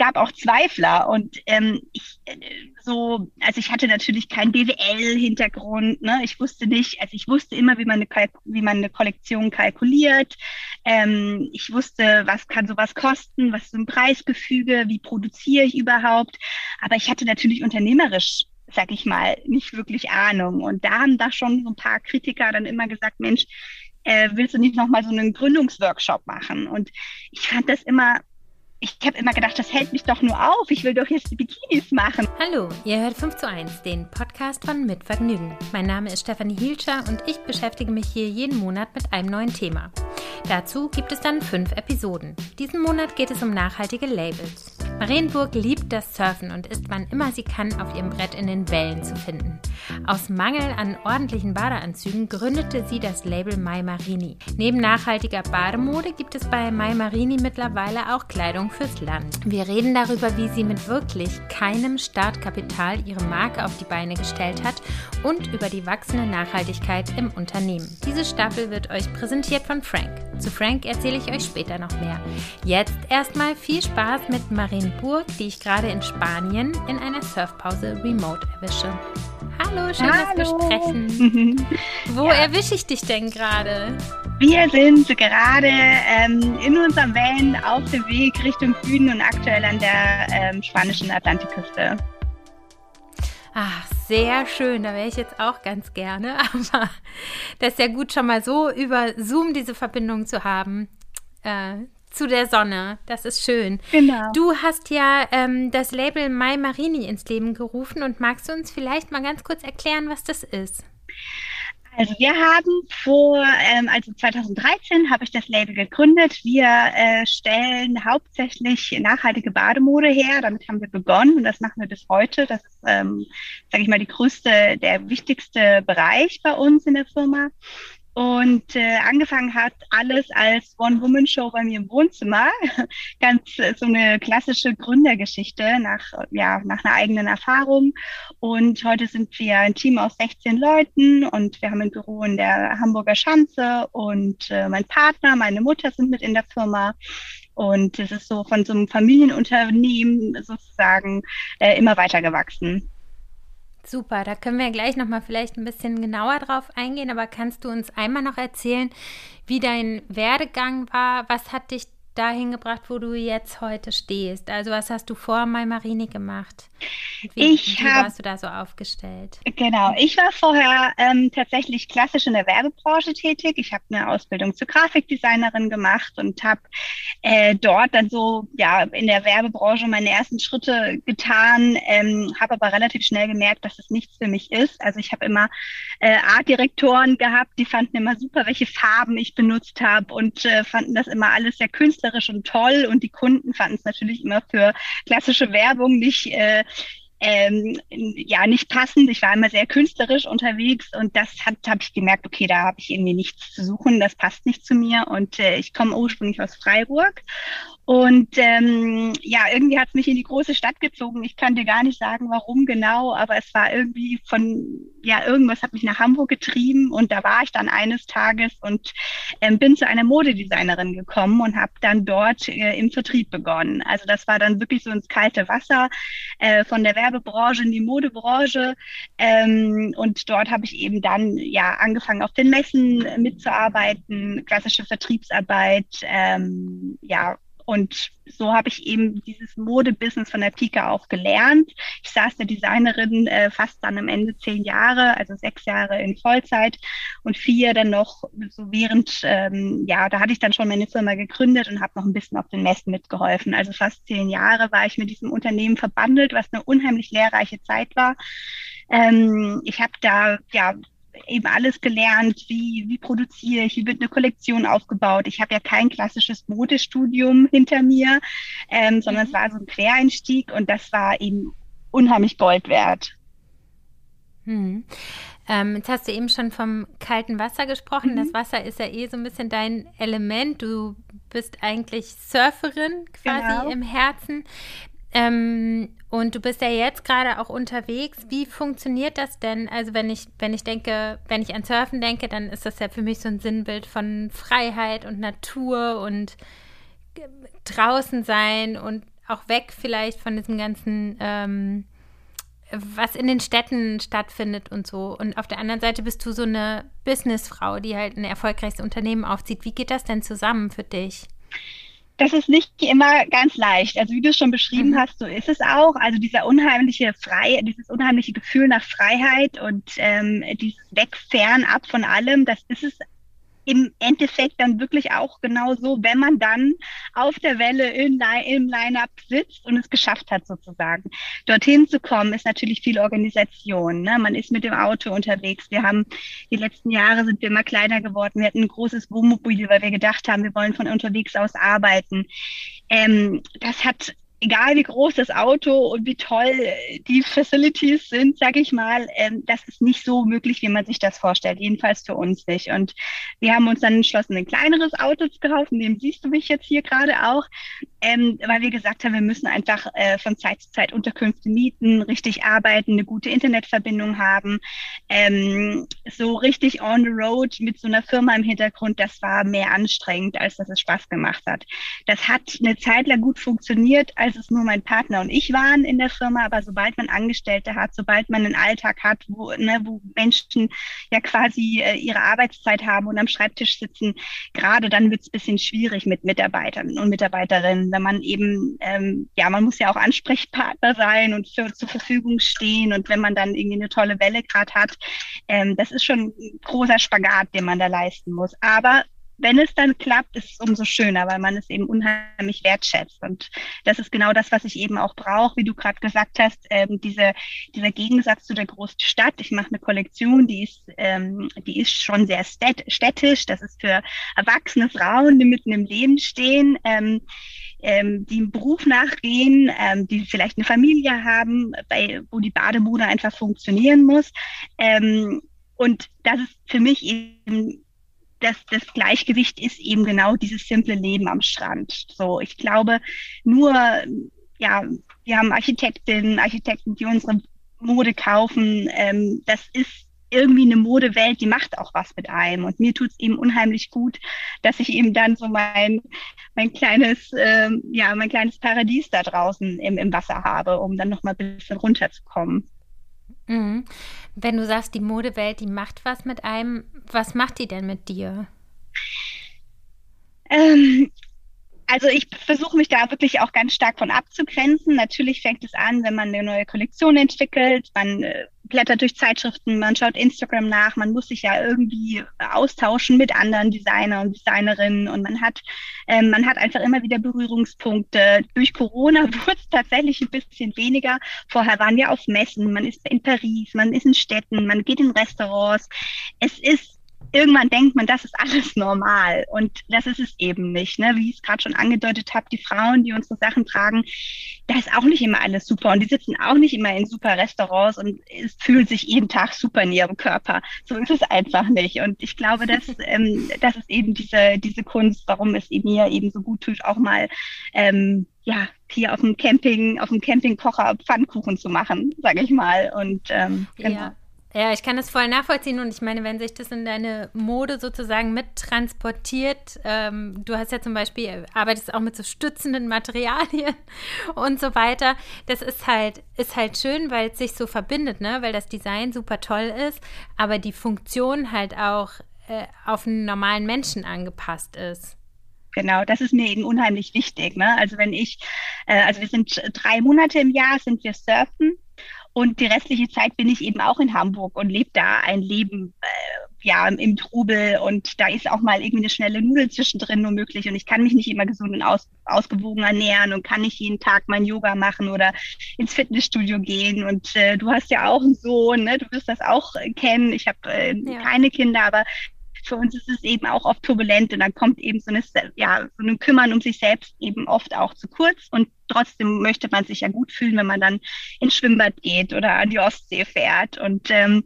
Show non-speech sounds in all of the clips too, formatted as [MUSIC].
gab auch Zweifler und ähm, ich äh, so, also ich hatte natürlich keinen BWL-Hintergrund, ne? Ich wusste nicht, also ich wusste immer, wie man eine, wie man eine Kollektion kalkuliert. Ähm, ich wusste, was kann sowas kosten, was ist ein Preisgefüge, wie produziere ich überhaupt. Aber ich hatte natürlich unternehmerisch sag ich mal, nicht wirklich Ahnung. Und da haben da schon so ein paar Kritiker dann immer gesagt, Mensch, äh, willst du nicht nochmal so einen Gründungsworkshop machen? Und ich fand das immer ich habe immer gedacht, das hält mich doch nur auf. Ich will doch jetzt die Bikinis machen. Hallo, ihr hört 5 zu 1, den Podcast von Mit Vergnügen. Mein Name ist Stefanie Hielscher und ich beschäftige mich hier jeden Monat mit einem neuen Thema. Dazu gibt es dann fünf Episoden. Diesen Monat geht es um nachhaltige Labels. Marienburg liebt das Surfen und ist wann immer sie kann auf ihrem Brett in den Wellen zu finden. Aus Mangel an ordentlichen Badeanzügen gründete sie das Label Mai Marini. Neben nachhaltiger Bademode gibt es bei Mai Marini mittlerweile auch Kleidung fürs Land. Wir reden darüber, wie sie mit wirklich keinem Startkapital ihre Marke auf die Beine gestellt hat und über die wachsende Nachhaltigkeit im Unternehmen. Diese Staffel wird euch präsentiert von Frank. Zu Frank erzähle ich euch später noch mehr. Jetzt erstmal viel Spaß mit Marienburg, die ich gerade in Spanien in einer Surfpause remote erwische. Hallo, schön, Hallo. dass wir sprechen. [LAUGHS] Wo ja. erwische ich dich denn gerade? Wir sind gerade ähm, in unserem Van auf dem Weg Richtung Süden und aktuell an der ähm, spanischen Atlantikküste. Ach, sehr schön. Da wäre ich jetzt auch ganz gerne. [LAUGHS] Aber das ist ja gut, schon mal so über Zoom diese Verbindung zu haben. Äh, zu der Sonne. Das ist schön. Genau. Du hast ja ähm, das Label My Marini ins Leben gerufen und magst du uns vielleicht mal ganz kurz erklären, was das ist? Also wir haben vor, ähm, also 2013 habe ich das Label gegründet. Wir äh, stellen hauptsächlich nachhaltige Bademode her. Damit haben wir begonnen und das machen wir bis heute. Das ist, ähm, sage ich mal, die größte, der wichtigste Bereich bei uns in der Firma. Und äh, angefangen hat alles als One-Woman-Show bei mir im Wohnzimmer. [LAUGHS] Ganz äh, so eine klassische Gründergeschichte nach, ja, nach einer eigenen Erfahrung. Und heute sind wir ein Team aus 16 Leuten und wir haben ein Büro in der Hamburger Schanze und äh, mein Partner, meine Mutter sind mit in der Firma. Und es ist so von so einem Familienunternehmen sozusagen äh, immer weiter gewachsen. Super, da können wir gleich nochmal vielleicht ein bisschen genauer drauf eingehen, aber kannst du uns einmal noch erzählen, wie dein Werdegang war? Was hat dich dahin gebracht, wo du jetzt heute stehst? Also was hast du vor Mai Marini gemacht? Wie, ich wie hab, warst du da so aufgestellt? Genau, ich war vorher ähm, tatsächlich klassisch in der Werbebranche tätig. Ich habe eine Ausbildung zur Grafikdesignerin gemacht und habe äh, dort dann so ja in der Werbebranche meine ersten Schritte getan, ähm, habe aber relativ schnell gemerkt, dass es nichts für mich ist. Also ich habe immer äh, Artdirektoren gehabt, die fanden immer super, welche Farben ich benutzt habe und äh, fanden das immer alles sehr künstlerisch und toll und die Kunden fanden es natürlich immer für klassische Werbung nicht äh, ähm, ja nicht passend. Ich war immer sehr künstlerisch unterwegs und das hat habe ich gemerkt, okay, da habe ich irgendwie nichts zu suchen, das passt nicht zu mir und äh, ich komme ursprünglich aus Freiburg und ähm, ja, irgendwie hat es mich in die große Stadt gezogen. Ich kann dir gar nicht sagen, warum genau, aber es war irgendwie von, ja, irgendwas hat mich nach Hamburg getrieben und da war ich dann eines Tages und ähm, bin zu einer Modedesignerin gekommen und habe dann dort äh, im Vertrieb begonnen. Also das war dann wirklich so ins kalte Wasser äh, von der Werbebranche in die Modebranche. Ähm, und dort habe ich eben dann ja angefangen auf den Messen mitzuarbeiten, klassische Vertriebsarbeit, ähm, ja und so habe ich eben dieses Modebusiness von der Pike auf gelernt. Ich saß der Designerin äh, fast dann am Ende zehn Jahre, also sechs Jahre in Vollzeit und vier dann noch so während, ähm, ja, da hatte ich dann schon meine Firma gegründet und habe noch ein bisschen auf den Messen mitgeholfen. Also fast zehn Jahre war ich mit diesem Unternehmen verbandelt, was eine unheimlich lehrreiche Zeit war. Ähm, ich habe da ja eben alles gelernt, wie, wie produziere ich, wie wird eine Kollektion aufgebaut. Ich habe ja kein klassisches Modestudium hinter mir, ähm, sondern es mhm. war so ein Quereinstieg und das war eben unheimlich Gold wert. Hm. Ähm, jetzt hast du eben schon vom kalten Wasser gesprochen. Mhm. Das Wasser ist ja eh so ein bisschen dein Element. Du bist eigentlich Surferin quasi genau. im Herzen. Ähm, und du bist ja jetzt gerade auch unterwegs. Wie funktioniert das denn? Also wenn ich, wenn ich denke, wenn ich an Surfen denke, dann ist das ja für mich so ein Sinnbild von Freiheit und Natur und draußen sein und auch weg vielleicht von diesem ganzen, ähm, was in den Städten stattfindet und so. Und auf der anderen Seite bist du so eine Businessfrau, die halt ein erfolgreiches Unternehmen aufzieht. Wie geht das denn zusammen für dich? Das ist nicht immer ganz leicht. Also wie du es schon beschrieben mhm. hast, so ist es auch. Also dieser unheimliche Frei, dieses unheimliche Gefühl nach Freiheit und ähm, dieses Wegfern ab von allem, das ist es im Endeffekt dann wirklich auch genau so, wenn man dann auf der Welle in, im Line-Up sitzt und es geschafft hat sozusagen. Dorthin zu kommen ist natürlich viel Organisation. Ne? Man ist mit dem Auto unterwegs. Wir haben die letzten Jahre sind wir immer kleiner geworden. Wir hatten ein großes Wohnmobil, weil wir gedacht haben, wir wollen von unterwegs aus arbeiten. Ähm, das hat egal wie groß das Auto und wie toll die Facilities sind, sage ich mal, ähm, das ist nicht so möglich, wie man sich das vorstellt. Jedenfalls für uns nicht. Und wir haben uns dann entschlossen, ein kleineres Auto zu kaufen. Dem siehst du mich jetzt hier gerade auch, ähm, weil wir gesagt haben, wir müssen einfach äh, von Zeit zu Zeit Unterkünfte mieten, richtig arbeiten, eine gute Internetverbindung haben. Ähm, so richtig on the road mit so einer Firma im Hintergrund, das war mehr anstrengend, als dass es Spaß gemacht hat. Das hat eine Zeit lang gut funktioniert, als es nur mein Partner und ich waren in der Firma, aber sobald man Angestellte hat, sobald man einen Alltag hat, wo, ne, wo Menschen ja quasi äh, ihre Arbeitszeit haben und am Schreibtisch sitzen, gerade dann wird es ein bisschen schwierig mit Mitarbeitern und Mitarbeiterinnen, wenn man eben, ähm, ja, man muss ja auch Ansprechpartner sein und für, zur Verfügung stehen und wenn man dann irgendwie eine tolle Welle gerade hat, ähm, das ist schon ein großer Spagat, den man da leisten muss. Aber wenn es dann klappt, ist es umso schöner, weil man es eben unheimlich wertschätzt. Und das ist genau das, was ich eben auch brauche, wie du gerade gesagt hast, ähm, diese, dieser Gegensatz zu der großen Stadt. Ich mache eine Kollektion, die ist, ähm, die ist schon sehr städtisch. Das ist für erwachsene Frauen, die mitten im Leben stehen. Ähm, ähm, die im Beruf nachgehen, ähm, die vielleicht eine Familie haben, bei, wo die Bademode einfach funktionieren muss. Ähm, und das ist für mich eben das, das Gleichgewicht ist eben genau dieses simple Leben am Strand. So, ich glaube, nur, ja, wir haben Architektinnen, Architekten, die unsere Mode kaufen. Ähm, das ist irgendwie eine Modewelt, die macht auch was mit einem. Und mir tut es eben unheimlich gut, dass ich eben dann so mein, mein kleines, ähm, ja, mein kleines Paradies da draußen im, im Wasser habe, um dann nochmal ein bisschen runterzukommen. Mhm. Wenn du sagst, die Modewelt, die macht was mit einem, was macht die denn mit dir? Ähm, also ich versuche mich da wirklich auch ganz stark von abzugrenzen. Natürlich fängt es an, wenn man eine neue Kollektion entwickelt, man äh, blättert durch Zeitschriften, man schaut Instagram nach, man muss sich ja irgendwie austauschen mit anderen Designer und Designerinnen und man hat, ähm, man hat einfach immer wieder Berührungspunkte. Durch Corona [LAUGHS] wurde es tatsächlich ein bisschen weniger. Vorher waren wir auf Messen, man ist in Paris, man ist in Städten, man geht in Restaurants. Es ist irgendwann denkt man, das ist alles normal. Und das ist es eben nicht. Ne? Wie ich es gerade schon angedeutet habe, die Frauen, die unsere Sachen tragen, da ist auch nicht immer alles super. Und die sitzen auch nicht immer in super Restaurants und es fühlt sich jeden Tag super in ihrem Körper. So ist es einfach nicht. Und ich glaube, dass, [LAUGHS] ähm, das ist eben diese, diese Kunst, warum es mir eben so gut tut, auch mal ähm, ja, hier auf dem Camping, auf dem Campingkocher Pfannkuchen zu machen, sage ich mal. Und ähm, genau. Ja. Ja, ich kann das voll nachvollziehen und ich meine, wenn sich das in deine Mode sozusagen mittransportiert, ähm, du hast ja zum Beispiel, arbeitest auch mit so stützenden Materialien [LAUGHS] und so weiter, das ist halt, ist halt schön, weil es sich so verbindet, ne, weil das Design super toll ist, aber die Funktion halt auch äh, auf einen normalen Menschen angepasst ist. Genau, das ist mir eben unheimlich wichtig. Ne? Also wenn ich, äh, also wir sind drei Monate im Jahr, sind wir surfen und die restliche Zeit bin ich eben auch in Hamburg und lebe da ein Leben äh, ja im Trubel und da ist auch mal irgendwie eine schnelle Nudel zwischendrin nur möglich und ich kann mich nicht immer gesund und aus, ausgewogen ernähren und kann nicht jeden Tag mein Yoga machen oder ins Fitnessstudio gehen und äh, du hast ja auch einen Sohn, ne? du wirst das auch kennen. Ich habe äh, ja. keine Kinder, aber für uns ist es eben auch oft turbulent und dann kommt eben so eine, ja, so ein Kümmern um sich selbst eben oft auch zu kurz und trotzdem möchte man sich ja gut fühlen, wenn man dann ins Schwimmbad geht oder an die Ostsee fährt. Und ähm,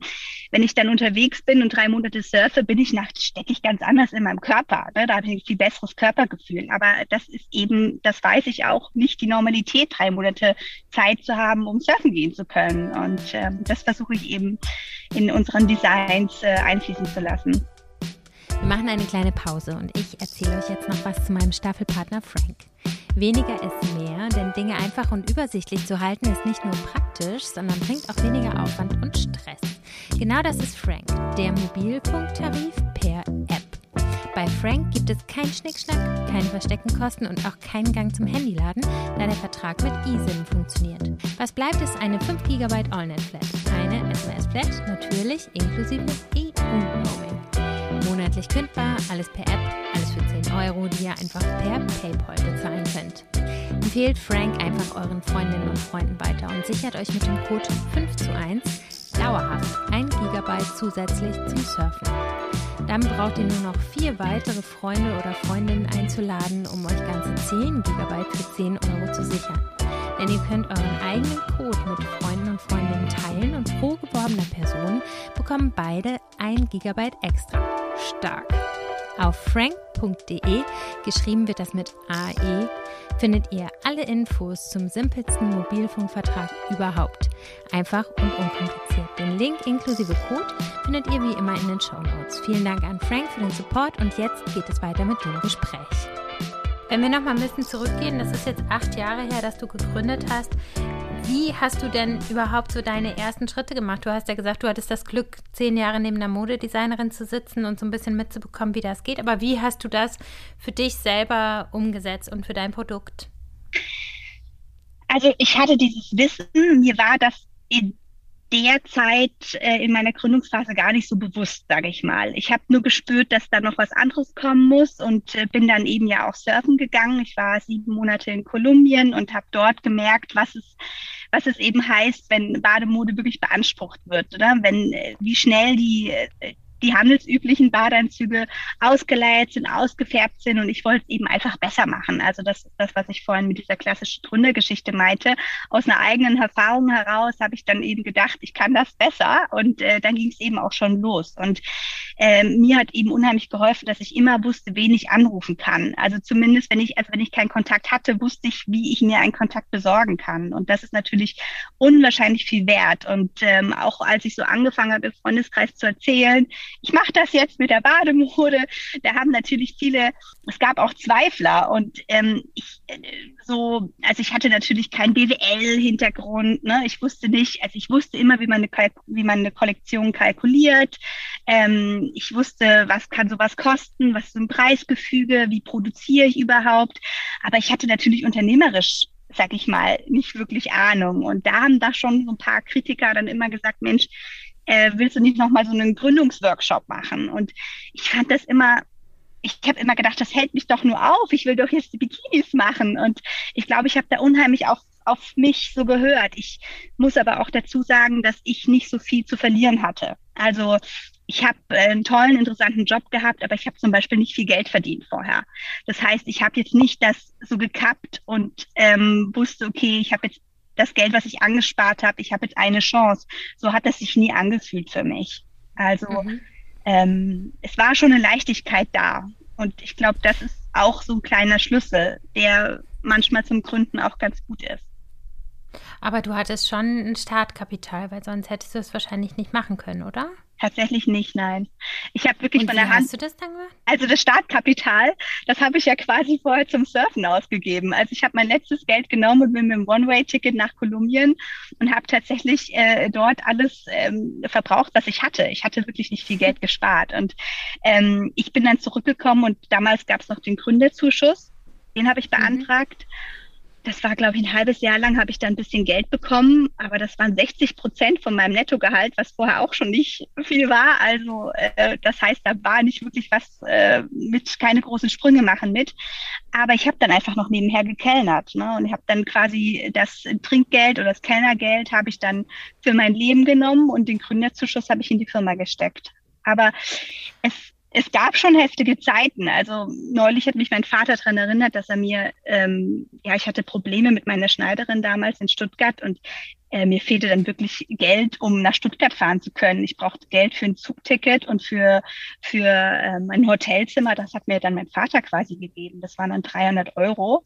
wenn ich dann unterwegs bin und drei Monate surfe, bin ich nachts stecke ich ganz anders in meinem Körper. Ne? Da habe ich ein viel besseres Körpergefühl. Aber das ist eben, das weiß ich auch, nicht die Normalität, drei Monate Zeit zu haben, um surfen gehen zu können. Und ähm, das versuche ich eben in unseren Designs äh, einfließen zu lassen. Wir machen eine kleine Pause und ich erzähle euch jetzt noch was zu meinem Staffelpartner Frank. Weniger ist mehr, denn Dinge einfach und übersichtlich zu halten ist nicht nur praktisch, sondern bringt auch weniger Aufwand und Stress. Genau das ist Frank, der Mobilfunktarif per App. Bei Frank gibt es keinen Schnickschnack, keine versteckten Kosten und auch keinen Gang zum Handyladen, da der Vertrag mit eSIM funktioniert. Was bleibt, ist eine 5 GB AllNet-Flat, eine SMS-Flat, natürlich inklusive EU-Roaming. Monatlich kündbar, alles per App, alles für 10 Euro, die ihr einfach per PayPal bezahlen könnt. Empfehlt Frank einfach euren Freundinnen und Freunden weiter und sichert euch mit dem Code 5 zu 1 dauerhaft 1 GB zusätzlich zum Surfen. Dann braucht ihr nur noch vier weitere Freunde oder Freundinnen einzuladen, um euch ganze 10 GB für 10 Euro zu sichern. Denn ihr könnt euren eigenen Code mit Freunden und Freundinnen teilen und pro geworbener Person bekommen beide 1 GB extra. Stark! Auf frank.de, geschrieben wird das mit AE, findet ihr alle Infos zum simpelsten Mobilfunkvertrag überhaupt. Einfach und unkompliziert. Den Link inklusive Code findet ihr wie immer in den Show Notes. Vielen Dank an Frank für den Support und jetzt geht es weiter mit dem Gespräch. Wenn wir noch mal ein bisschen zurückgehen, das ist jetzt acht Jahre her, dass du gegründet hast. Wie hast du denn überhaupt so deine ersten Schritte gemacht? Du hast ja gesagt, du hattest das Glück, zehn Jahre neben einer Modedesignerin zu sitzen und so ein bisschen mitzubekommen, wie das geht. Aber wie hast du das für dich selber umgesetzt und für dein Produkt? Also ich hatte dieses Wissen, mir war das in der Zeit äh, in meiner Gründungsphase gar nicht so bewusst, sage ich mal. Ich habe nur gespürt, dass da noch was anderes kommen muss und äh, bin dann eben ja auch surfen gegangen. Ich war sieben Monate in Kolumbien und habe dort gemerkt, was es was es eben heißt, wenn Bademode wirklich beansprucht wird, oder? Wenn, äh, wie schnell die, äh, die handelsüblichen Badeanzüge ausgeleiert sind, ausgefärbt sind und ich wollte es eben einfach besser machen. Also das ist das, was ich vorhin mit dieser klassischen Gründergeschichte meinte. Aus einer eigenen Erfahrung heraus habe ich dann eben gedacht, ich kann das besser und äh, dann ging es eben auch schon los. Und äh, mir hat eben unheimlich geholfen, dass ich immer wusste, wen ich anrufen kann. Also zumindest, wenn ich, also wenn ich keinen Kontakt hatte, wusste ich, wie ich mir einen Kontakt besorgen kann. Und das ist natürlich unwahrscheinlich viel wert. Und ähm, auch als ich so angefangen habe, im Freundeskreis zu erzählen, ich mache das jetzt mit der Bademode. Da haben natürlich viele, es gab auch Zweifler und ähm, ich äh, so, also ich hatte natürlich keinen BWL-Hintergrund, ne? Ich wusste nicht, also ich wusste immer, wie man eine, wie man eine Kollektion kalkuliert. Ähm, ich wusste, was kann sowas kosten, was ist ein Preisgefüge, wie produziere ich überhaupt. Aber ich hatte natürlich unternehmerisch sag ich mal, nicht wirklich Ahnung. Und da haben da schon so ein paar Kritiker dann immer gesagt, Mensch, äh, willst du nicht nochmal so einen Gründungsworkshop machen? Und ich fand das immer, ich habe immer gedacht, das hält mich doch nur auf. Ich will doch jetzt die Bikinis machen. Und ich glaube, ich habe da unheimlich auch auf mich so gehört. Ich muss aber auch dazu sagen, dass ich nicht so viel zu verlieren hatte. Also ich habe einen tollen, interessanten Job gehabt, aber ich habe zum Beispiel nicht viel Geld verdient vorher. Das heißt, ich habe jetzt nicht das so gekappt und ähm, wusste, okay, ich habe jetzt das Geld, was ich angespart habe, ich habe jetzt eine Chance. So hat es sich nie angefühlt für mich. Also mhm. ähm, es war schon eine Leichtigkeit da. Und ich glaube, das ist auch so ein kleiner Schlüssel, der manchmal zum Gründen auch ganz gut ist. Aber du hattest schon ein Startkapital, weil sonst hättest du es wahrscheinlich nicht machen können, oder? Tatsächlich nicht, nein. Ich habe wirklich Und von der Hand. Hast du das dann gemacht? Also das Startkapital, das habe ich ja quasi vorher zum Surfen ausgegeben. Also ich habe mein letztes Geld genommen und bin mit dem One-Way-Ticket nach Kolumbien und habe tatsächlich äh, dort alles ähm, verbraucht, was ich hatte. Ich hatte wirklich nicht viel Geld gespart. Und ähm, ich bin dann zurückgekommen und damals gab es noch den Gründerzuschuss. Den habe ich mhm. beantragt. Mhm das war, glaube ich, ein halbes Jahr lang habe ich da ein bisschen Geld bekommen, aber das waren 60 Prozent von meinem Nettogehalt, was vorher auch schon nicht viel war. Also äh, das heißt, da war nicht wirklich was äh, mit, keine großen Sprünge machen mit. Aber ich habe dann einfach noch nebenher gekellnert ne? und ich habe dann quasi das Trinkgeld oder das Kellnergeld habe ich dann für mein Leben genommen und den Gründerzuschuss habe ich in die Firma gesteckt. Aber es es gab schon heftige Zeiten. Also neulich hat mich mein Vater daran erinnert, dass er mir, ähm, ja, ich hatte Probleme mit meiner Schneiderin damals in Stuttgart und äh, mir fehlte dann wirklich Geld, um nach Stuttgart fahren zu können. Ich brauchte Geld für ein Zugticket und für, für ähm, ein Hotelzimmer. Das hat mir dann mein Vater quasi gegeben. Das waren dann 300 Euro.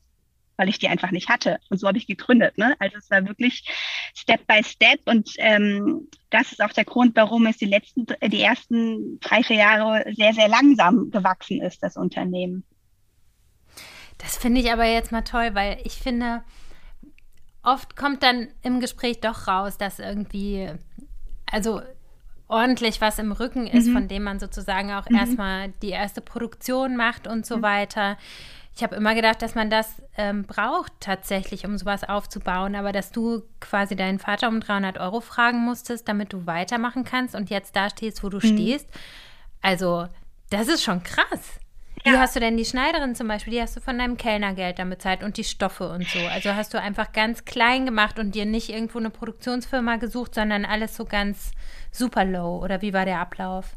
Weil ich die einfach nicht hatte. Und so habe ich gegründet. Ne? Also es war wirklich Step by Step und ähm, das ist auch der Grund, warum es die letzten, die ersten drei, vier Jahre sehr, sehr langsam gewachsen ist, das Unternehmen. Das finde ich aber jetzt mal toll, weil ich finde, oft kommt dann im Gespräch doch raus, dass irgendwie, also ordentlich was im Rücken ist, mhm. von dem man sozusagen auch mhm. erstmal die erste Produktion macht und so mhm. weiter. Ich habe immer gedacht, dass man das ähm, braucht tatsächlich, um sowas aufzubauen, aber dass du quasi deinen Vater um 300 Euro fragen musstest, damit du weitermachen kannst und jetzt da stehst, wo du mhm. stehst. Also, das ist schon krass. Wie hast du denn die Schneiderin zum Beispiel, die hast du von deinem Kellnergeld dann bezahlt und die Stoffe und so. Also hast du einfach ganz klein gemacht und dir nicht irgendwo eine Produktionsfirma gesucht, sondern alles so ganz super low. Oder wie war der Ablauf?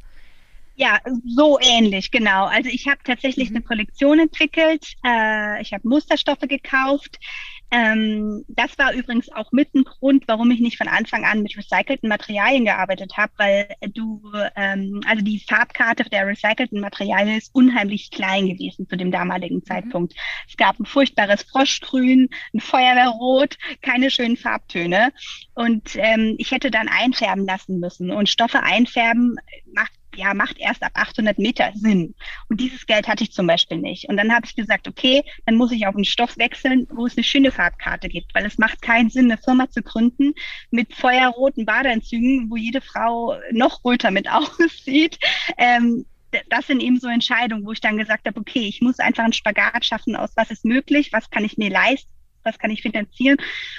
Ja, so ähnlich, genau. Also ich habe tatsächlich mhm. eine Kollektion entwickelt. Äh, ich habe Musterstoffe gekauft. Ähm, das war übrigens auch mit ein Grund, warum ich nicht von Anfang an mit recycelten Materialien gearbeitet habe, weil du, ähm, also die Farbkarte der recycelten Materialien ist unheimlich klein gewesen zu dem damaligen mhm. Zeitpunkt. Es gab ein furchtbares Froschgrün, ein Feuerwehrrot, keine schönen Farbtöne. Und ähm, ich hätte dann einfärben lassen müssen. Und Stoffe einfärben macht ja, macht erst ab 800 Meter Sinn. Und dieses Geld hatte ich zum Beispiel nicht. Und dann habe ich gesagt, okay, dann muss ich auf einen Stoff wechseln, wo es eine schöne Farbkarte gibt, weil es macht keinen Sinn, eine Firma zu gründen mit feuerroten Badeanzügen, wo jede Frau noch roter mit [LAUGHS] aussieht. Ähm, das sind eben so Entscheidungen, wo ich dann gesagt habe, okay, ich muss einfach einen Spagat schaffen aus, was ist möglich, was kann ich mir leisten was kann ich finanzieren?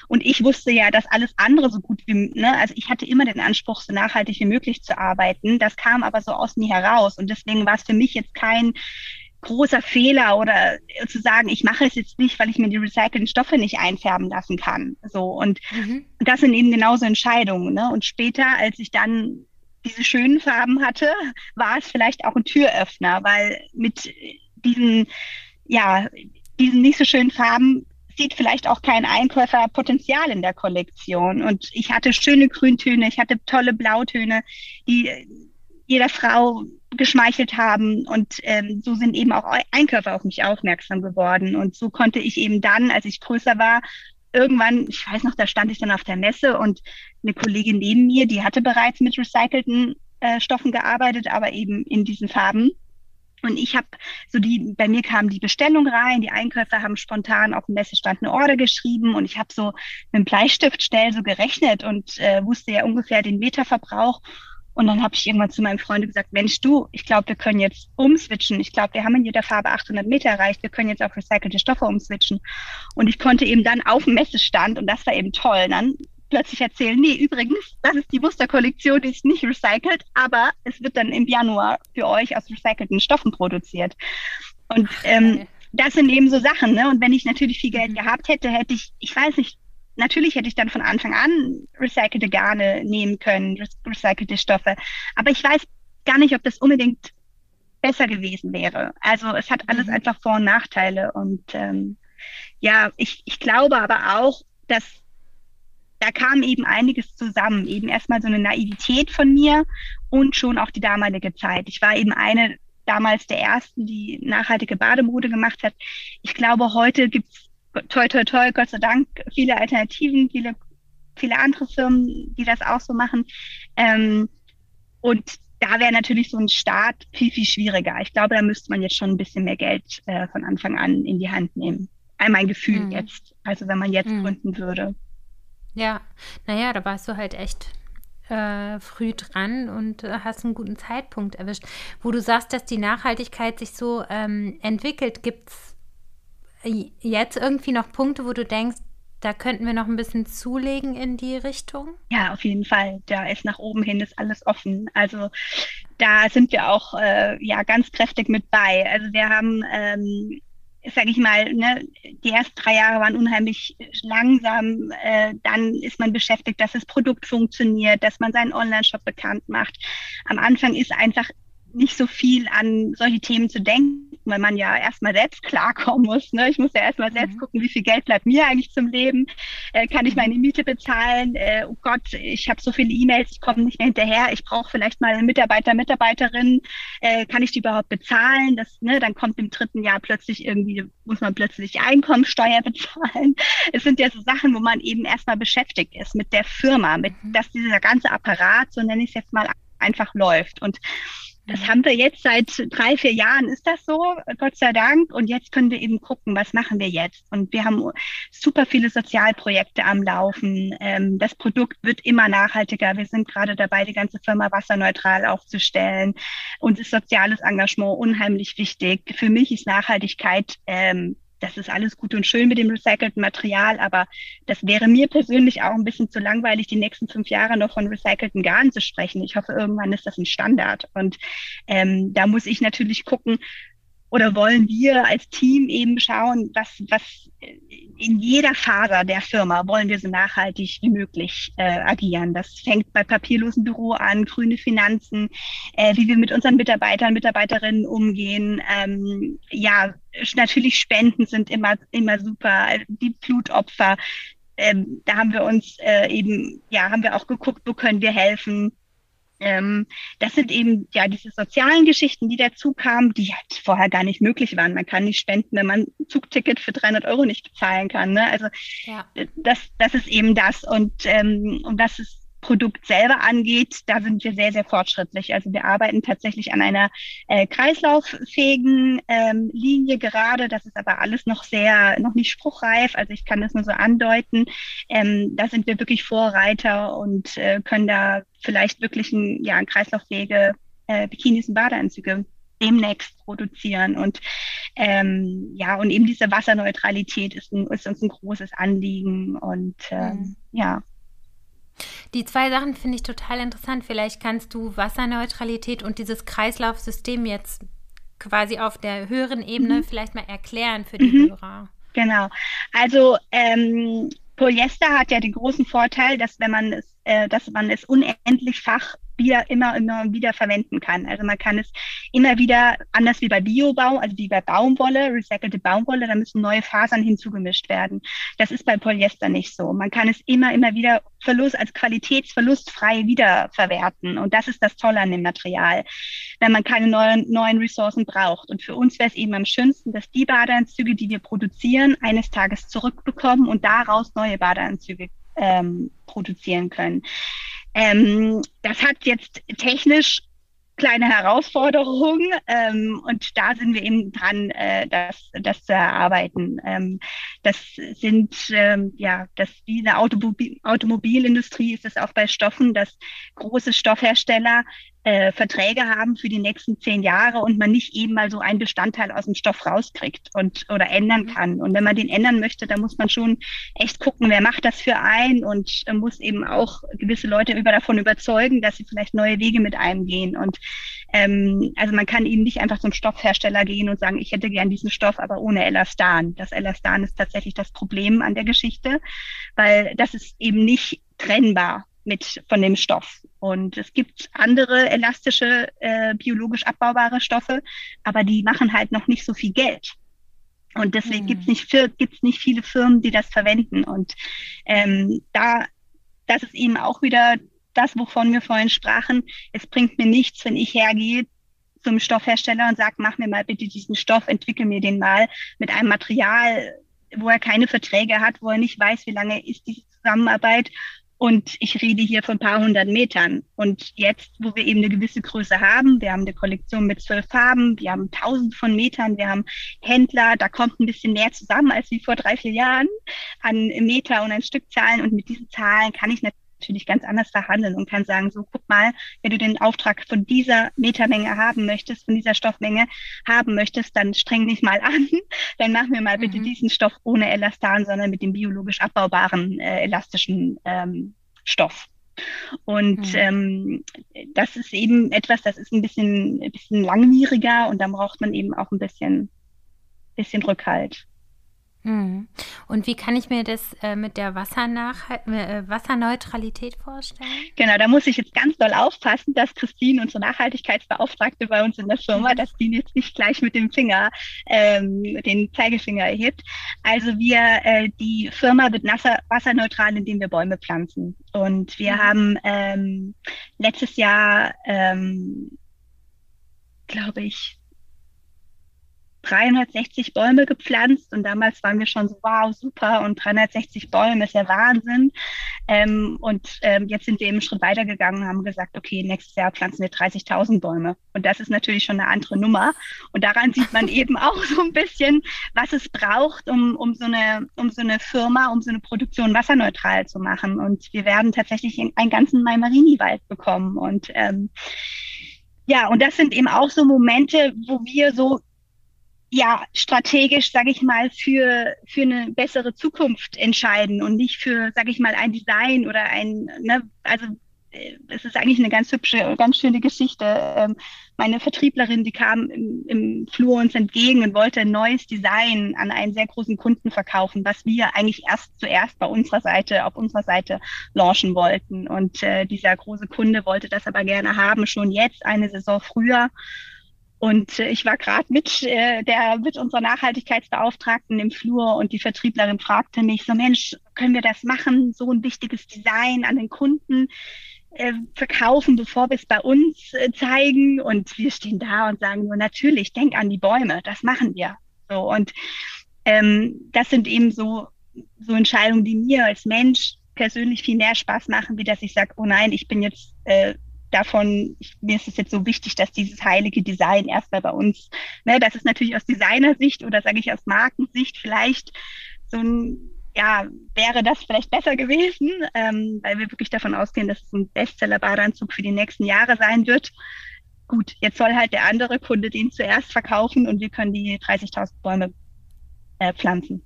Und ich wusste ja, dass alles andere so gut wie, ne, also ich hatte immer den Anspruch, so nachhaltig wie möglich zu arbeiten. Das kam aber so aus mir heraus. Und deswegen war es für mich jetzt kein großer Fehler oder zu sagen, ich mache es jetzt nicht, weil ich mir die recycelten Stoffe nicht einfärben lassen kann. So und mhm. das sind eben genauso Entscheidungen. Ne? Und später, als ich dann diese schönen Farben hatte, war es vielleicht auch ein Türöffner, weil mit diesen ja diesen nicht so schönen Farben sieht vielleicht auch kein Einkäufer Potenzial in der Kollektion. Und ich hatte schöne Grüntöne, ich hatte tolle Blautöne, die jeder Frau geschmeichelt haben. Und ähm, so sind eben auch Einkäufer auf mich aufmerksam geworden. Und so konnte ich eben dann, als ich größer war, irgendwann, ich weiß noch, da stand ich dann auf der Messe und eine Kollegin neben mir, die hatte bereits mit recycelten äh, Stoffen gearbeitet, aber eben in diesen Farben. Und ich habe so die, bei mir kam die Bestellung rein, die Einkäufer haben spontan auf dem Messestand eine Order geschrieben und ich habe so mit dem Bleistift schnell so gerechnet und äh, wusste ja ungefähr den Meterverbrauch. Und dann habe ich irgendwann zu meinem Freund gesagt, Mensch, du, ich glaube, wir können jetzt umswitchen. Ich glaube, wir haben in jeder Farbe 800 Meter erreicht. Wir können jetzt auf recycelte Stoffe umswitchen. Und ich konnte eben dann auf dem Messestand, und das war eben toll, dann plötzlich erzählen, nee, übrigens, das ist die Musterkollektion, die ist nicht recycelt, aber es wird dann im Januar für euch aus recycelten Stoffen produziert. Und ähm, das sind eben so Sachen, ne? Und wenn ich natürlich viel Geld mhm. gehabt hätte, hätte ich, ich weiß nicht, natürlich hätte ich dann von Anfang an recycelte Garne nehmen können, recycelte Stoffe. Aber ich weiß gar nicht, ob das unbedingt besser gewesen wäre. Also es hat alles mhm. einfach Vor- und Nachteile. Und ähm, ja, ich, ich glaube aber auch, dass da kam eben einiges zusammen. Eben erstmal so eine Naivität von mir und schon auch die damalige Zeit. Ich war eben eine damals der ersten, die nachhaltige Bademode gemacht hat. Ich glaube, heute gibt's toi toi toi, Gott sei Dank, viele Alternativen, viele, viele andere Firmen, die das auch so machen. Ähm, und da wäre natürlich so ein Start viel, viel schwieriger. Ich glaube, da müsste man jetzt schon ein bisschen mehr Geld äh, von Anfang an in die Hand nehmen. Einmal ein Gefühl mhm. jetzt. Also wenn man jetzt mhm. gründen würde. Ja, naja, da warst du halt echt äh, früh dran und äh, hast einen guten Zeitpunkt erwischt. Wo du sagst, dass die Nachhaltigkeit sich so ähm, entwickelt, gibt es jetzt irgendwie noch Punkte, wo du denkst, da könnten wir noch ein bisschen zulegen in die Richtung? Ja, auf jeden Fall. Da ist nach oben hin ist alles offen. Also da sind wir auch äh, ja ganz kräftig mit bei. Also wir haben ähm, sage ich mal, ne, die ersten drei Jahre waren unheimlich langsam. Äh, dann ist man beschäftigt, dass das Produkt funktioniert, dass man seinen Online-Shop bekannt macht. Am Anfang ist einfach nicht so viel an solche Themen zu denken. Weil man ja erstmal selbst klarkommen muss. Ne? Ich muss ja erstmal mhm. selbst gucken, wie viel Geld bleibt mir eigentlich zum Leben. Äh, kann ich meine Miete bezahlen? Äh, oh Gott, ich habe so viele E-Mails, ich komme nicht mehr hinterher. Ich brauche vielleicht mal einen Mitarbeiter, Mitarbeiterin. Äh, kann ich die überhaupt bezahlen? Das, ne, dann kommt im dritten Jahr plötzlich irgendwie, muss man plötzlich Einkommensteuer [LAUGHS] bezahlen. Es sind ja so Sachen, wo man eben erstmal beschäftigt ist mit der Firma, mit mhm. dass dieser ganze Apparat, so nenne ich es jetzt mal, einfach läuft. Und das haben wir jetzt seit drei, vier Jahren ist das so, Gott sei Dank. Und jetzt können wir eben gucken, was machen wir jetzt. Und wir haben super viele Sozialprojekte am Laufen. Ähm, das Produkt wird immer nachhaltiger. Wir sind gerade dabei, die ganze Firma wasserneutral aufzustellen. Uns ist soziales Engagement unheimlich wichtig. Für mich ist Nachhaltigkeit ähm, das ist alles gut und schön mit dem recycelten Material, aber das wäre mir persönlich auch ein bisschen zu langweilig, die nächsten fünf Jahre noch von recycelten Garn zu sprechen. Ich hoffe, irgendwann ist das ein Standard. Und ähm, da muss ich natürlich gucken, oder wollen wir als Team eben schauen, was, was in jeder Faser der Firma wollen wir so nachhaltig wie möglich äh, agieren. Das fängt bei papierlosen Büro an, grüne Finanzen, äh, wie wir mit unseren Mitarbeitern, Mitarbeiterinnen umgehen. Ähm, ja, natürlich Spenden sind immer, immer super. Die Blutopfer, ähm, da haben wir uns äh, eben, ja, haben wir auch geguckt, wo können wir helfen ähm, das sind eben ja diese sozialen Geschichten, die dazu kamen, die halt vorher gar nicht möglich waren. Man kann nicht spenden, wenn man ein Zugticket für 300 Euro nicht bezahlen kann. Ne? Also ja. das, das ist eben das und ähm, und das ist Produkt selber angeht, da sind wir sehr, sehr fortschrittlich. Also wir arbeiten tatsächlich an einer äh, kreislauffähigen ähm, Linie gerade. Das ist aber alles noch sehr, noch nicht spruchreif. Also ich kann das nur so andeuten. Ähm, da sind wir wirklich Vorreiter und äh, können da vielleicht wirklich ein, ja, ein kreislauffähige äh, Bikinis und Badeanzüge demnächst produzieren. Und ähm, ja, und eben diese Wasserneutralität ist, ein, ist uns ein großes Anliegen. Und ähm, mhm. ja, die zwei Sachen finde ich total interessant. Vielleicht kannst du Wasserneutralität und dieses Kreislaufsystem jetzt quasi auf der höheren Ebene mhm. vielleicht mal erklären für die mhm. Hörer. Genau. Also ähm, Polyester hat ja den großen Vorteil, dass wenn man es, äh, dass man es unendlichfach wieder immer, immer wieder verwenden kann. Also man kann es immer wieder, anders wie bei Biobau, also wie bei Baumwolle, recycelte Baumwolle, da müssen neue Fasern hinzugemischt werden. Das ist bei Polyester nicht so. Man kann es immer, immer wieder Verlust, als qualitätsverlustfrei wiederverwerten. Und das ist das Tolle an dem Material, wenn man keine neuen, neuen Ressourcen braucht. Und für uns wäre es eben am schönsten, dass die Badeanzüge, die wir produzieren, eines Tages zurückbekommen und daraus neue Badeanzüge ähm, produzieren können. Ähm, das hat jetzt technisch kleine Herausforderungen ähm, und da sind wir eben dran, äh, das, das zu erarbeiten. Ähm, das sind ähm, ja, das wie eine Automobil Automobilindustrie ist es auch bei Stoffen, dass große Stoffhersteller äh, Verträge haben für die nächsten zehn Jahre und man nicht eben mal so einen Bestandteil aus dem Stoff rauskriegt und oder ändern mhm. kann. Und wenn man den ändern möchte, dann muss man schon echt gucken, wer macht das für einen und äh, muss eben auch gewisse Leute über davon überzeugen, dass sie vielleicht neue Wege mit einem gehen. Und ähm, also man kann eben nicht einfach zum Stoffhersteller gehen und sagen, ich hätte gern diesen Stoff, aber ohne Elastan. Das Elastan ist tatsächlich das Problem an der Geschichte, weil das ist eben nicht trennbar mit von dem Stoff. Und es gibt andere elastische, äh, biologisch abbaubare Stoffe, aber die machen halt noch nicht so viel Geld. Und deswegen hm. gibt es nicht, gibt's nicht viele Firmen, die das verwenden. Und ähm, da, das ist eben auch wieder das, wovon wir vorhin sprachen. Es bringt mir nichts, wenn ich hergehe zum Stoffhersteller und sage, mach mir mal bitte diesen Stoff, entwickel mir den mal mit einem Material, wo er keine Verträge hat, wo er nicht weiß, wie lange ist die Zusammenarbeit und ich rede hier von ein paar hundert Metern. Und jetzt, wo wir eben eine gewisse Größe haben, wir haben eine Kollektion mit zwölf Farben, wir haben tausend von Metern, wir haben Händler, da kommt ein bisschen mehr zusammen als wie vor drei, vier Jahren an Meter und an Stückzahlen. Und mit diesen Zahlen kann ich natürlich ganz anders verhandeln und kann sagen, so guck mal, wenn du den Auftrag von dieser Metermenge haben möchtest, von dieser Stoffmenge haben möchtest, dann streng dich mal [LAUGHS] an, dann mach mir mal bitte mhm. diesen Stoff ohne Elastan, sondern mit dem biologisch abbaubaren äh, elastischen ähm, Stoff. Und mhm. ähm, das ist eben etwas, das ist ein bisschen, ein bisschen langwieriger und da braucht man eben auch ein bisschen, bisschen Rückhalt. Mhm. Und wie kann ich mir das äh, mit der Wassernach äh, Wasserneutralität vorstellen? Genau, da muss ich jetzt ganz doll aufpassen, dass Christine, unsere Nachhaltigkeitsbeauftragte bei uns in der Firma, mhm. dass die jetzt nicht gleich mit dem Finger, ähm, den Zeigefinger erhebt. Also wir, äh, die Firma wird nasser, wasserneutral, indem wir Bäume pflanzen. Und wir mhm. haben ähm, letztes Jahr, ähm, glaube ich, 360 Bäume gepflanzt und damals waren wir schon so, wow, super und 360 Bäume ist ja Wahnsinn. Ähm, und ähm, jetzt sind wir eben einen Schritt weitergegangen und haben gesagt, okay, nächstes Jahr pflanzen wir 30.000 Bäume. Und das ist natürlich schon eine andere Nummer. Und daran sieht man [LAUGHS] eben auch so ein bisschen, was es braucht, um, um, so eine, um so eine Firma, um so eine Produktion wasserneutral zu machen. Und wir werden tatsächlich einen ganzen Maimarini-Wald bekommen. Und ähm, ja, und das sind eben auch so Momente, wo wir so ja strategisch, sage ich mal, für für eine bessere Zukunft entscheiden und nicht für, sage ich mal, ein Design oder ein, ne, also äh, es ist eigentlich eine ganz hübsche, ganz schöne Geschichte. Ähm, meine Vertrieblerin, die kam im, im Flur uns entgegen und wollte ein neues Design an einen sehr großen Kunden verkaufen, was wir eigentlich erst zuerst bei unserer Seite, auf unserer Seite launchen wollten. Und äh, dieser große Kunde wollte das aber gerne haben, schon jetzt eine Saison früher. Und äh, ich war gerade mit äh, der mit unserer Nachhaltigkeitsbeauftragten im Flur und die Vertrieblerin fragte mich so Mensch, können wir das machen, so ein wichtiges Design an den Kunden äh, verkaufen, bevor wir es bei uns äh, zeigen? Und wir stehen da und sagen nur natürlich, denk an die Bäume, das machen wir. So und ähm, das sind eben so so Entscheidungen, die mir als Mensch persönlich viel mehr Spaß machen, wie dass ich sage, oh nein, ich bin jetzt äh, davon, ich, mir ist es jetzt so wichtig, dass dieses heilige Design erstmal bei uns, ne, das ist natürlich aus Designersicht oder sage ich aus Markensicht vielleicht so ein, ja, wäre das vielleicht besser gewesen, ähm, weil wir wirklich davon ausgehen, dass es ein Bestseller-Badeanzug für die nächsten Jahre sein wird. Gut, jetzt soll halt der andere Kunde den zuerst verkaufen und wir können die 30.000 Bäume äh, pflanzen.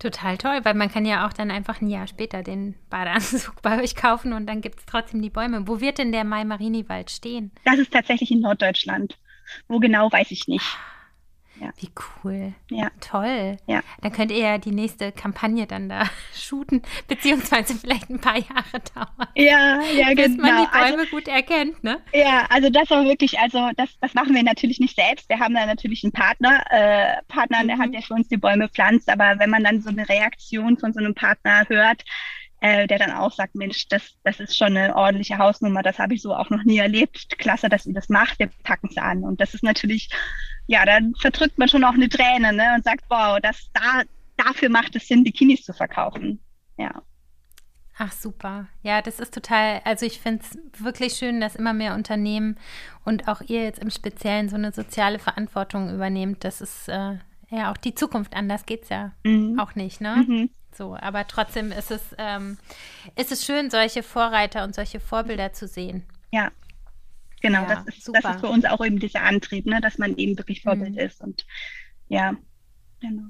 Total toll, weil man kann ja auch dann einfach ein Jahr später den Badeanzug [LAUGHS] bei euch kaufen und dann gibt es trotzdem die Bäume. Wo wird denn der Mai-Marini-Wald stehen? Das ist tatsächlich in Norddeutschland. Wo genau, weiß ich nicht. Ja. Wie cool. Ja. Toll. Ja. Dann könnt ihr ja die nächste Kampagne dann da [LAUGHS] shooten, beziehungsweise vielleicht ein paar Jahre dauern. Ja, ja, bis genau. man die Bäume also, gut erkennt, ne? Ja, also das war wirklich, also das, das machen wir natürlich nicht selbst. Wir haben da natürlich einen Partner, äh, Partner an der Hand, mhm. der für uns die Bäume pflanzt. Aber wenn man dann so eine Reaktion von so einem Partner hört, äh, der dann auch sagt, Mensch, das, das ist schon eine ordentliche Hausnummer, das habe ich so auch noch nie erlebt. Klasse, dass ihr das macht, wir packen es an. Und das ist natürlich, ja, dann verdrückt man schon auch eine Träne ne, und sagt, wow, das, da, dafür macht es Sinn, Bikinis zu verkaufen. Ja. Ach super. Ja, das ist total, also ich finde es wirklich schön, dass immer mehr Unternehmen und auch ihr jetzt im Speziellen so eine soziale Verantwortung übernehmt. Das ist äh, ja auch die Zukunft, anders geht es ja mhm. auch nicht, ne? Mhm. So, aber trotzdem ist es, ähm, ist es schön, solche Vorreiter und solche Vorbilder zu sehen. Ja, genau. Ja, das, ist, das ist für uns auch eben dieser Antrieb, ne, dass man eben wirklich Vorbild mhm. ist. Und ja, genau.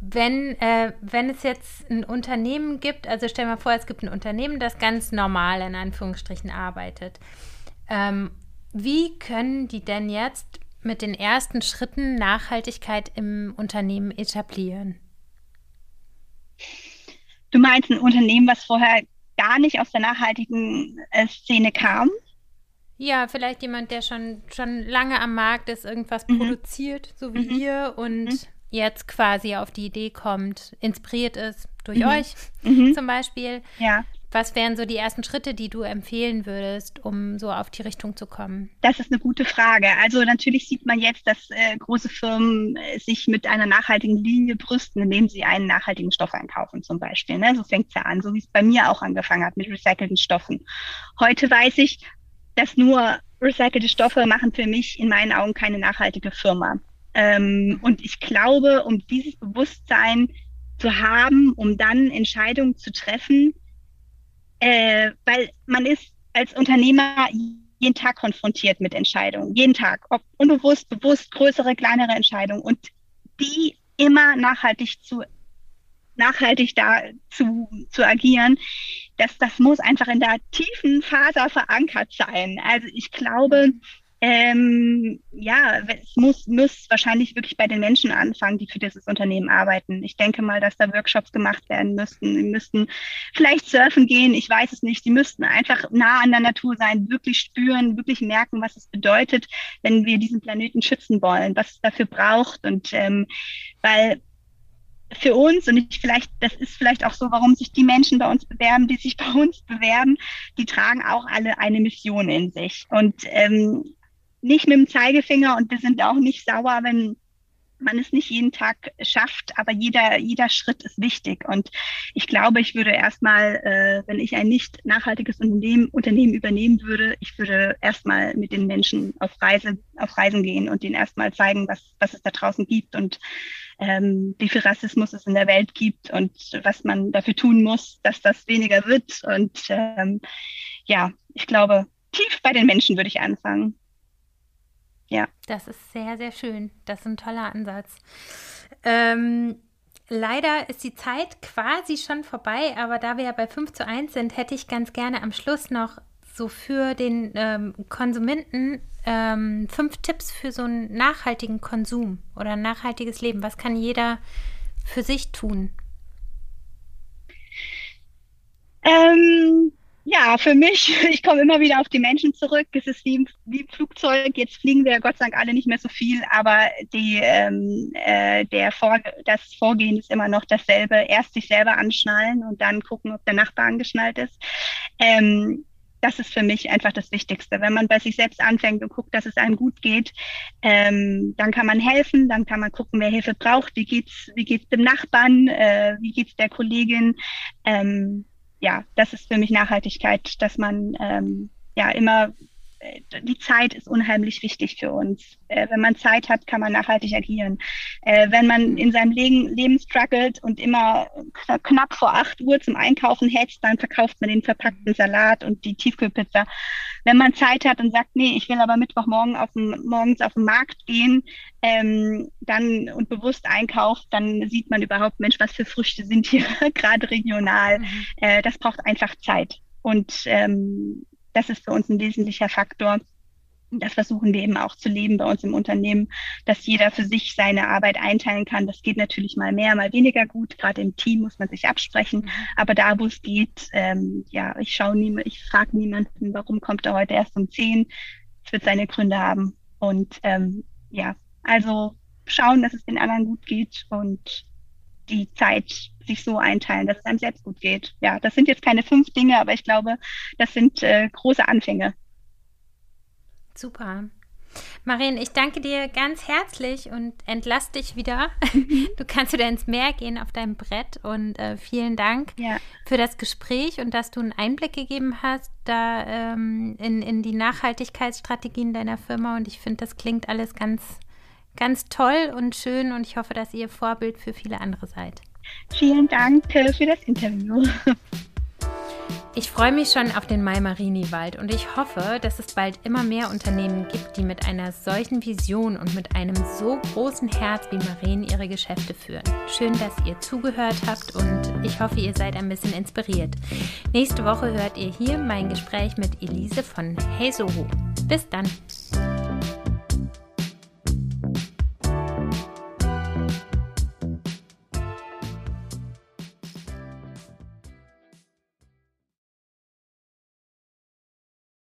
Wenn, äh, wenn es jetzt ein Unternehmen gibt, also stell mal vor, es gibt ein Unternehmen, das ganz normal in Anführungsstrichen arbeitet. Ähm, wie können die denn jetzt mit den ersten Schritten Nachhaltigkeit im Unternehmen etablieren? Du meinst ein Unternehmen, was vorher gar nicht aus der nachhaltigen äh, Szene kam? Ja, vielleicht jemand, der schon, schon lange am Markt ist, irgendwas mhm. produziert, so wie mhm. ihr, und mhm. jetzt quasi auf die Idee kommt, inspiriert ist durch mhm. euch mhm. zum Beispiel. Ja. Was wären so die ersten Schritte, die du empfehlen würdest, um so auf die Richtung zu kommen? Das ist eine gute Frage. Also natürlich sieht man jetzt, dass äh, große Firmen äh, sich mit einer nachhaltigen Linie brüsten, indem sie einen nachhaltigen Stoff einkaufen zum Beispiel. Ne? So fängt es ja an, so wie es bei mir auch angefangen hat mit recycelten Stoffen. Heute weiß ich, dass nur recycelte Stoffe machen für mich in meinen Augen keine nachhaltige Firma. Ähm, und ich glaube, um dieses Bewusstsein zu haben, um dann Entscheidungen zu treffen, äh, weil man ist als Unternehmer jeden Tag konfrontiert mit Entscheidungen, jeden Tag, ob unbewusst, bewusst, größere, kleinere Entscheidungen. Und die immer nachhaltig zu nachhaltig da zu, zu agieren, das, das muss einfach in der tiefen Faser verankert sein. Also ich glaube, Ähm, ja, es muss, muss wahrscheinlich wirklich bei den Menschen anfangen, die für dieses Unternehmen arbeiten. Ich denke mal, dass da Workshops gemacht werden müssten. Sie müssten vielleicht surfen gehen, ich weiß es nicht. Sie müssten einfach nah an der Natur sein, wirklich spüren, wirklich merken, was es bedeutet, wenn wir diesen Planeten schützen wollen, was es dafür braucht. Und ähm, weil für uns und ich vielleicht, das ist vielleicht auch so, warum sich die Menschen bei uns bewerben, die sich bei uns bewerben, die tragen auch alle eine Mission in sich. Und ähm, nicht mit dem Zeigefinger und wir sind auch nicht sauer, wenn man es nicht jeden Tag schafft, aber jeder, jeder Schritt ist wichtig. Und ich glaube, ich würde erstmal, äh, wenn ich ein nicht nachhaltiges Unternehmen, Unternehmen übernehmen würde, ich würde erstmal mit den Menschen auf Reise, auf Reisen gehen und denen erstmal zeigen, was, was es da draußen gibt und ähm, wie viel Rassismus es in der Welt gibt und was man dafür tun muss, dass das weniger wird. Und ähm, ja, ich glaube, tief bei den Menschen würde ich anfangen. Ja. Das ist sehr, sehr schön. Das ist ein toller Ansatz. Ähm, leider ist die Zeit quasi schon vorbei, aber da wir ja bei 5 zu 1 sind, hätte ich ganz gerne am Schluss noch so für den ähm, Konsumenten ähm, fünf Tipps für so einen nachhaltigen Konsum oder ein nachhaltiges Leben. Was kann jeder für sich tun? Ähm, ja, für mich, [LAUGHS] ich komme immer wieder auf die Menschen zurück. Es ist wie, wie im Flugzeug. Jetzt fliegen wir Gott sei Dank alle nicht mehr so viel, aber die, ähm, äh, der Vor das Vorgehen ist immer noch dasselbe. Erst sich selber anschnallen und dann gucken, ob der Nachbar angeschnallt ist. Ähm, das ist für mich einfach das Wichtigste. Wenn man bei sich selbst anfängt und guckt, dass es einem gut geht, ähm, dann kann man helfen, dann kann man gucken, wer Hilfe braucht, wie geht's, wie geht's dem Nachbarn, äh, wie geht's der Kollegin. Ähm, ja, das ist für mich Nachhaltigkeit, dass man ähm, ja immer äh, die Zeit ist unheimlich wichtig für uns. Äh, wenn man Zeit hat, kann man nachhaltig agieren. Äh, wenn man in seinem Leben, Leben struggelt und immer knapp vor acht Uhr zum Einkaufen hetzt, dann verkauft man den verpackten Salat und die Tiefkühlpizza. Wenn man Zeit hat und sagt, nee, ich will aber Mittwochmorgen auf dem, morgens auf den Markt gehen, ähm, dann und bewusst einkauft, dann sieht man überhaupt, Mensch, was für Früchte sind hier [LAUGHS] gerade regional. Mhm. Äh, das braucht einfach Zeit. Und ähm, das ist für uns ein wesentlicher Faktor. Das versuchen wir eben auch zu leben bei uns im Unternehmen, dass jeder für sich seine Arbeit einteilen kann. Das geht natürlich mal mehr, mal weniger gut. Gerade im Team muss man sich absprechen. Mhm. Aber da, wo es geht, ähm, ja, ich schaue nie, ich frage niemanden, warum kommt er heute erst um zehn. Es wird seine Gründe haben. Und ähm, ja, also schauen, dass es den anderen gut geht und die Zeit sich so einteilen, dass es einem selbst gut geht. Ja, das sind jetzt keine fünf Dinge, aber ich glaube, das sind äh, große Anfänge. Super. Marien, ich danke dir ganz herzlich und entlass dich wieder. [LAUGHS] Du kannst wieder ins Meer gehen auf deinem Brett und äh, vielen Dank ja. für das Gespräch und dass du einen Einblick gegeben hast da ähm, in, in die Nachhaltigkeitsstrategien deiner Firma und ich finde, das klingt alles ganz ganz toll und schön und ich hoffe, dass ihr Vorbild für viele andere seid. Vielen Dank für das Interview. [LAUGHS] Ich freue mich schon auf den Mai-Marini-Wald und ich hoffe, dass es bald immer mehr Unternehmen gibt, die mit einer solchen Vision und mit einem so großen Herz wie Marien ihre Geschäfte führen. Schön, dass ihr zugehört habt und ich hoffe, ihr seid ein bisschen inspiriert. Nächste Woche hört ihr hier mein Gespräch mit Elise von Hey Soho. Bis dann!